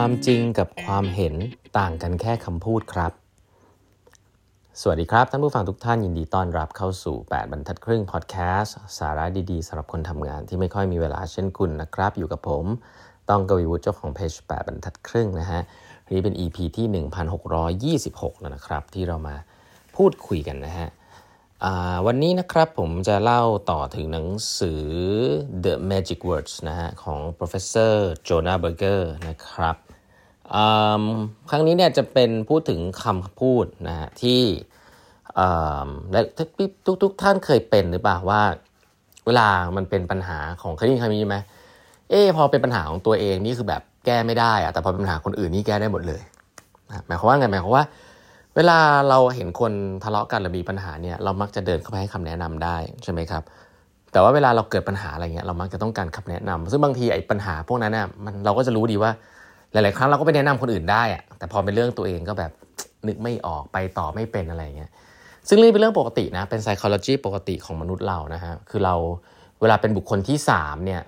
ความจริงกับความเห็นต่างกันแค่คำพูดครับ สวัสดีครับ ท่านผู้ฟังทุกท่านยินดีต้อนรับเข้าสู่ 8 บรรทัดครึ่งพอดแคสต์สาระดีๆสำหรับคนทำงานที่ไม่ค่อยมีเวลาเช่นคุณนะครับ อยู่กับผมต้องกวีวุฒิเจ้าของเพจ 8 บรรทัดครึ่งนะฮะนี่เป็น EP ที่ 1626 แล้วนะครับ ที่เรามาพูดคุยกันนะฮะ วันนี้นะครับผมจะเล่าต่อถึงหนังสือ The Magic Words นะฮะของ professor Jonah Berger นะครับครั้งนี้เนี่ยจะเป็นพูดถึงคำพูดนะฮะที่และทุกทุกท่านเคยเป็นหรือเปล่าว่า เวลามันเป็นปัญหาของเคยได้ยินคำนี้ไหมเออพอเป็นปัญหาของตัวเองนี่คือแบบแก้ไม่ได้อะแต่พอเป็นปัญหาคนอื่นนี่แก้ได้หมดเลยหมายความว่าไงหมายความว่า เวลาเราเห็นคนทะเลาะกันหรือมีปัญหาเนี่ยเรามักจะเดินเข้าไปให้คำแนะนำได้ใช่ไหมครับ แต่ว่าเวลาเราเกิดปัญหาอะไรเงี้ยเรามักจะต้องการคำแนะนำซึ่งบางทีไอ้ปัญหาพวกนั้นเนี่ยมันเราก็จะรู้ดีว่าหลาย ๆ ครั้งเราก็ไปแนะนำคนอื่นได้อะแต่พอเป็นเรื่องตัวเองก็แบบนึกไม่ออกไปต่อไม่เป็นอะไรเงี้ยซึ่งเรื่องเป็นเรื่องปกตินะเป็น psychology ปกติของมนุษย์เรานะฮะคือเราเวลาเป็นบุคคลที่3เนี่ย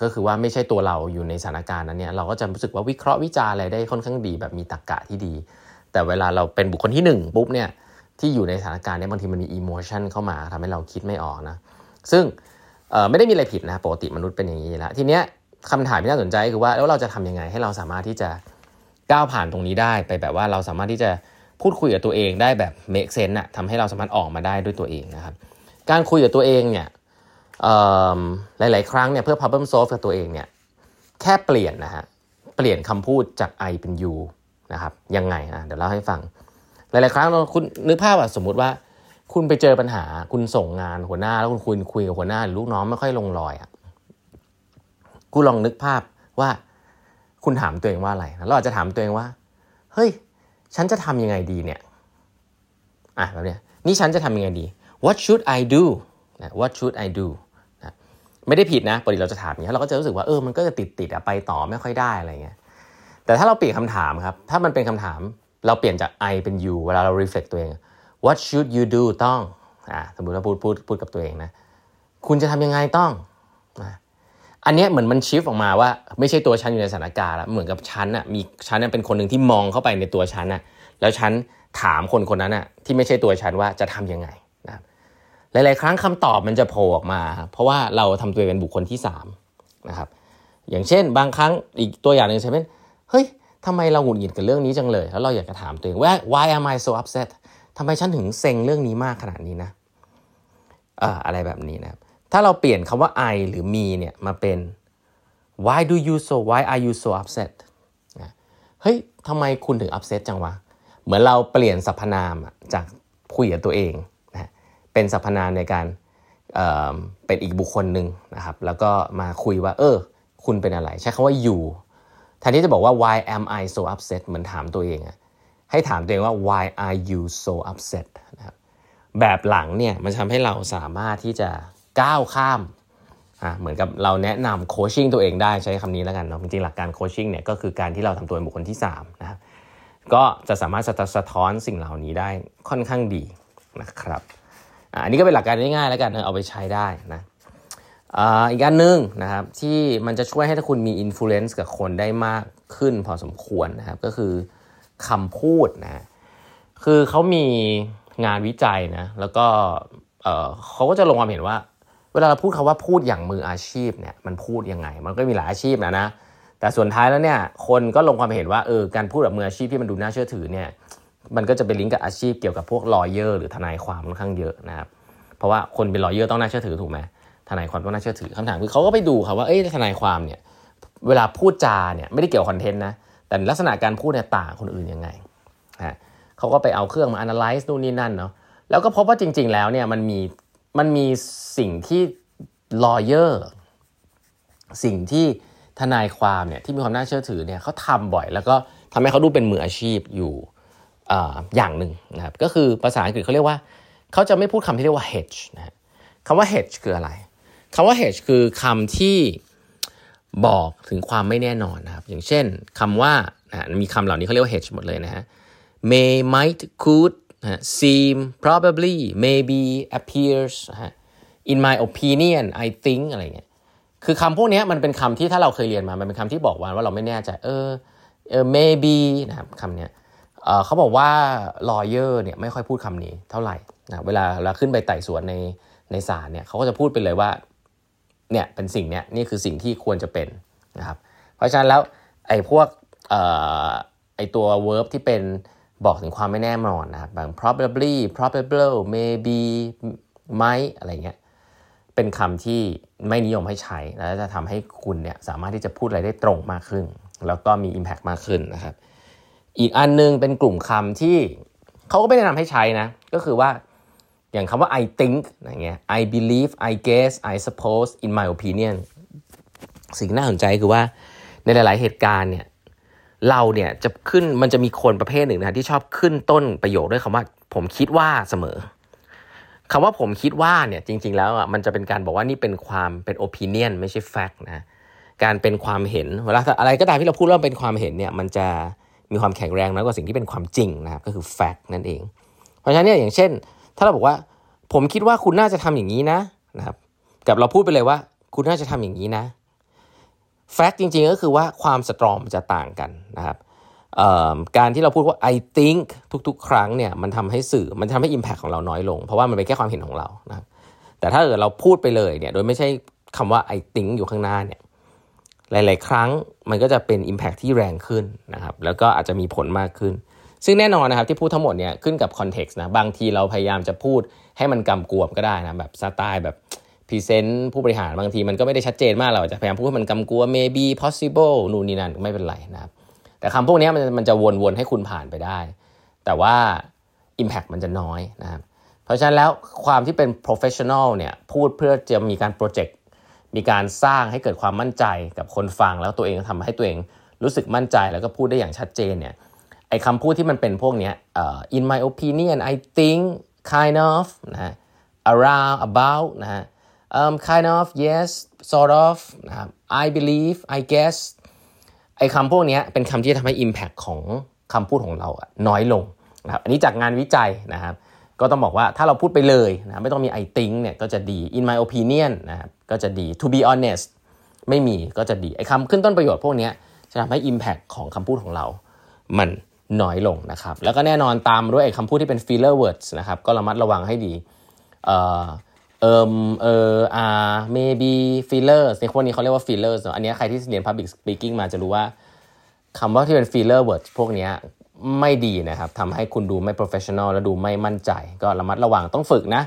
ก็คือว่าไม่ใช่ตัวเราอยู่ในสถานการณ์นั้นเนี่ยเราก็จะรู้สึกว่าวิเคราะห์วิจารณ์อะไรได้ค่อนข้างดีแบบมีตรรกกะที่ดี แต่เวลาเราเป็นบุคคลที่ 1 ปุ๊บเนี่ยที่อยู่ในสถานการณ์เนี้บางทีมันมีอิโมชันเข้ามาทำให้เราคิดไม่ออกนะซึ่งไม่ได้มีอะไรผิดนะปกติมนุษย์เป็นอย่างนี้แล้วทีเนี้ยคำถามที่น่าสนใจคือว่าแล้วเราจะทำยังไงให้เราสามารถที่จะก้าวผ่านตรงนี้ได้ไปแบบว่าเราสามารถที่จะพูดคุยกับตัวเองได้แบบ make sense อะทำให้เราสามารถออกมาได้ด้วยตัวเองนะครับการคุยกับตัวเองเนี่ยหลาย ๆ ครั้งเนี่ยเพื่อ problem solve กับตัวเองเนี่ยแค่เปลี่ยนนะฮะเปลี่ยนคำพูดจาก I เป็น you นะครับยังไงนะเดี๋ยวเล่าให้ฟัง หลาย ๆ ครั้งเราคุณนึกภาพว่าสมมุติว่า คุณไปเจอปัญหาคุณส่งงานหัวหน้า แล้วคุณคุยคุยกับหัวหน้าหรือลูกน้องไม่ค่อยลงรอยอะคุณลองนึกภาพว่าคุณถามตัวเองว่าอะไรเราอาจจะถามตัวเองว่า เฮ้ย ฉันจะทำยังไงดีเนี่ยอะแบบเนี้ยนี่ฉันจะทำยังไงดี what should I do นะ what should I do นะไม่ได้ผิดนะปกติเราจะถามอย่างนี้เราก็จะรู้สึกว่าเออมันก็จะติดติดอะไปต่อไม่ค่อยได้อะไรเงี้ย แต่ถ้าเราเปลี่ยนคำถามครับ ถ้ามันเป็นคำถามเราเปลี่ยนจาก I เป็น you เวลาเรา reflect ตัวเอง what should you do ต้องอ่าสมมติเราพูดพูดพูดกับตัวเองนะ คุณจะทำยังไงต้องอันนี้เหมือนมันชิฟออกมาว่า ไม่ใช่ตัวฉันอยู่ในสถานการณ์แล้วเหมือนกับฉันอะมีฉันเป็นคนหนึ่งที่มองเข้าไปในตัวฉันอะแล้วฉันถามคนคนนั้นอะที่ไม่ใช่ตัวฉันว่าจะทํำยังไงนะหลาย ๆ ครั้งคำตอบมันจะโผล่ออกมา เพราะว่าเราทำตัวเป็นบุคคลที่3นะครับอย่างเช่น บางครั้งอีกตัวอย่างหนึ่งใช่ไหม เฮ้ยทำไมเราหงุดหงิดกับเรื่องนี้จังเลย แล้วเราอยากจะถามตัวเองว่า why am I so upset ทำไมฉันถึงเซ็งเรื่องนี้มากขนาดนี้นะออะไรแบบนี้นะถ้าเราเปลี่ยนคำว่า I หรือ me เนี่ยมาเป็น why do you so why are you so upset นะเฮ้ยทำไมคุณถึง upset จังวะ เหมือนเราเปลี่ยนสรรพนามจากคุยกับตัวเองนะเป็นสรรพนามในการเเป็นอีกบุคคลหนึ่งนะครับ แล้วก็มาคุยว่า เออ คุณเป็นอะไร ใช้คำว่า you แทนที่จะบอกว่า why am I so upset เหมือนถามตัวเองอะให้ถามตัวเองว่า why are you so upset นะครับแบบหลังเนี่ยมันทำให้เราสามารถที่จะก้าวข้ามอ่าเหมือนกับเราแนะนำโคชชิ่งตัวเองได้ใช้คำนี้แล้วกันเนาะจริงๆหลักการโคชชิ่งเนี่ยก็คือการที่เราทำตัวเป็นบุคคลที่3นะครับก็จะสามารถสะท้อนสิ่งเหล่านี้ได้ค่อนข้างดีนะครับอันนี้ก็เป็นหลักการง่ายๆแล้วกันเอาไปใช้ได้นะ อีกอันหนึ่งนะครับที่มันจะช่วยให้ถ้าคุณมีอิทธิพลกับคนได้มากขึ้นพอสมควรนะครับ ก็คือคำพูดนะคือเขามีงานวิจัยนะแล้วก็เขาก็จะลงความเห็นว่า เวลาเราพูดคาว่าพูดอย่างมืออาชีพเนี่ยมันพูดยังไง มันก็มีหลายอาชีพนะนะแต่สุดท้ายแล้วเนี่ยคนก็ลงความเห็นว่าเออการพูดแบบมืออาชีพที่มันดูน่าเชื่อถือเนี่ยมันก็จะเป็นลิงก์กับอาชีพเกี่ยวกับพวก lawyer หรือทนายความค่อนข้างเยอะนะครับเพราะว่าคนเป็น lawyer ต้องน่าเชื่อถือถูกไหม ทนายความต้องน่าเชื่อถือคำถามคือเขาก็ไปดูครับว่าเอ้ยทนายความเนี่ยเวลาพูดจาเนี่ยไม่ได้เกี่ยว content นะแต่ลักษณะการพูดเนี่ยต่างคนอื่นยังไงฮะเขาก็ไปเอาเครื่องมา analyze นู่นนี่นั่นเนาะแล้วก็พบว่าจริง ๆ แล้วเนี่ยมันมีมันมีสิ่งที่ lawyer สิ่งที่ทนายความเนี่ยที่มีความน่าเชื่อถือเนี่ยเขาทำบ่อย แล้วก็ทำให้เขาดูเป็นมืออาชีพอยู่ออย่างหนึ่งนะครับก็คือภาษาอังกฤษเขาเรียกว่า เขาจะไม่พูดคำที่เรียกว่า hedge นะคำว่า hedge คืออะไร คำว่า hedge คือคำที่บอกถึงความไม่แน่นอนนะครับ อย่างเช่นคำว่ามีคำเหล่านี้เขาเรียกว่า hedge หมดเลยนะฮะ may might could seem probably maybe appears in my opinion I think อะไรเงี้ย คือคำพวกนี้มันเป็นคำที่ถ้าเราเคยเรียนมา มันเป็นคำที่บอกว่าว่าเราไม่แน่ใจ เออเออ maybe นะครับคำเนี้ยเเขาบอกว่า lawyer เนี่ยไม่ค่อยพูดคำนี้เท่าไหร่นะเวลาเราขึ้นไปไต่สวนในในศาลเนี่ยเขาก็จะพูดไปเลยว่า เนี่ยเป็นสิ่งเนี้ยนี่คือสิ่งที่ควรจะเป็นนะครับเพราะฉะนั้นแล้วไอ้พวกไอ้ตัว verb ที่เป็นบอกถึงความไม่แน่นอนนะครับบาง probably probable maybe ไหมอะไรเงี้ยเป็นคำที่ไม่นิยมให้ใช้ แล้วจะทำให้คุณเนี่ยสามารถที่จะพูดอะไรได้ตรงมากขึ้น แล้วก็มี Impact มากขึ้นนะครับ อีกอันนึงเป็นกลุ่มคำที่เขาก็ไม่แนะนำให้ใช้นะ ก็คือว่า อย่างคำว่า I think อะไรเงี้ย I believe I guess I suppose in my opinion สิ่งน่าสนใจคือว่าในหลาย ๆ เหตุการณ์เนี่ยเราเนี่ยจะขึ้นมันจะมีคนประเภทหนึ่งนะที่ชอบขึ้นต้นประโยคด้วยคำว่า ผมคิดว่าเสมอคำว่าผมคิดว่าเนี่ยจริง ๆ แล้วอะมันจะเป็นการบอกว่านี่เป็นความเป็น opinion ไม่ใช่ fact นะการเป็นความเห็นเวลาอะไรก็ตามที่เราพูดว่าเป็นความเห็นเนี่ยมันจะมีความแข็งแรงน้อยกว่าสิ่งที่เป็นความจริงนะครับก็คือ fact นั่นเอง เพราะฉะนั้นเนี่ยอย่างเช่น ถ้าเราบอกว่า ผมคิดว่าคุณน่าจะทำอย่างนี้นะนะครับ กับเราพูดไปเลยว่า คุณน่าจะทำอย่างนี้นะแฟกต์จริงๆก็คือว่าความสตรองมันจะต่างกันนะครับการที่เราพูดว่า I think ทุกๆ ครั้งเนี่ยมันทำให้สื่อมันทำให้ Impact ของเราน้อยลง เพราะว่ามันเป็นแค่ความเห็นของเรานะครับแต่ถ้าเกิดเราพูดไปเลยเนี่ยโดยไม่ใช่คำว่า I think อยู่ข้างหน้าเนี่ยหลาย ๆ ครั้งมันก็จะเป็น Impact ที่แรงขึ้นนะครับแล้วก็อาจจะมีผลมากขึ้น ซึ่งแน่นอนนะครับที่พูดทั้งหมดเนี่ยขึ้นกับคอนเท็กซ์นะบางทีเราพยายามจะพูดให้มันกำกวมก็ได้นะแบบสไตล์แบบ present ผู้บริหารบางทีมันก็ไม่ได้ชัดเจนมากเราจะพยายามพูดให้มันกำกวม maybe possible นู่นนี่นั่นไม่เป็นไรนะครับแต่คำพวกนี้มันมันจะวนๆให้คุณผ่านไปได้ แต่ว่า Impact มันจะน้อยนะครับเพราะฉะนั้นแล้วความที่เป็น professional เนี่ยพูดเพื่อจะมีการ project มีการสร้างให้เกิดความมั่นใจกับคนฟังแล้วตัวเองทำให้ตัวเองรู้สึกมั่นใจแล้วก็พูดได้อย่างชัดเจนเนี่ย ไอ้คำพูดที่มันเป็นพวกนี้ uh, in my opinion I think kind of นะ around about นะ um, kind of yes sort of นะ I believe I guess ไอ้คำพวกนี้เป็นคำที่ทำให้ Impact ของคำพูดของเราอะน้อยลงนะครับอันนี้จากงานวิจัยนะครับ ก็ต้องบอกว่าถ้าเราพูดไปเลยนะไม่ต้องมี I think เนี่ยก็จะดี in my opinion นะครับก็จะดี to be honest ไม่มีก็จะดีไอ้คำขึ้นต้นประโยชน์พวกนี้จะทำให้ Impact ของคำพูดของเรา มัน น้อยลงนะครับ แล้วก็แน่นอนตามด้วยไอ้คำพูดที่เป็น filler words นะครับ ก็ระมัดระวังให้ดี เอ่อเอิมเอออาร์ maybe fillers ในพวกนี้เขาเรียกว่า fillers อันนี้ใครที่เรียน public speaking มาจะรู้ว่าคำว่าที่เป็น filler words พวกนี้ไม่ดีนะครับทำให้คุณดูไม่ professional และดูไม่มั่นใจ ก็ระมัดระวังต้องฝึกนะ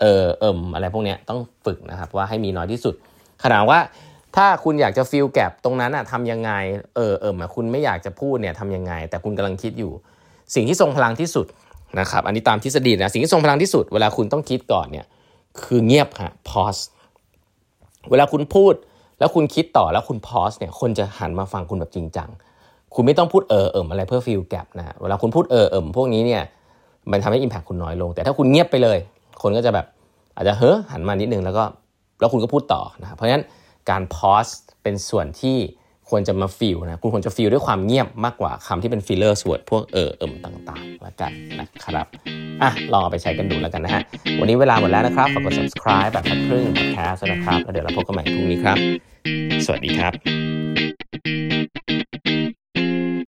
เออเอิมอะไรพวกนี้ต้องฝึกนะครับ ว่าให้มีน้อยที่สุด ขนาดว่า ถ้าคุณอยากจะ fill gap ตรงนั้นอะทำยังไง เออเอิมคุณไม่อยากจะพูดเนี่ยทำยังไง แต่คุณกำลังคิดอยู่ สิ่งที่ทรงพลังที่สุดนะครับ อันนี้ตามทฤษฎีนะ สิ่งที่ทรงพลังที่สุด เวลาคุณต้องคิดก่อนเนี่ยคือเงียบฮะ pause เวลาคุณพูดแล้วคุณคิดต่อแล้วคุณ pause เนี่ยคนจะหันมาฟังคุณแบบจริงจัง คุณไม่ต้องพูดเออเอิมอะไรเพื่อ fill gap นะเวลาคุณพูดเออเอิมพวกนี้เนี่ยมันทำให้ impact คุณน้อยลง แต่ถ้าคุณเงียบไปเลย คนก็จะแบบอาจจะเฮ้อหันมานิดนึงแล้วก็แล้วคุณก็พูดต่อนะเพราะฉะนั้น การ pause เป็นส่วนที่ควรจะมา fill นะคุณควรจะ fill ด้วยความเงียบมากกว่าคำที่เป็น filler word พวกเออเอิมต่างๆแล้วกันนะครับอะลองเอาไปใช้กันดูแล้วกันนะฮะ วันนี้เวลาหมดแล้วนะครับฝากกด subscribe แปดบรรทัดครึ่ง podcast นะครับแล้วเดี๋ยวเราพบกันใหม่พรุ่งนี้ครับ สวัสดีครับ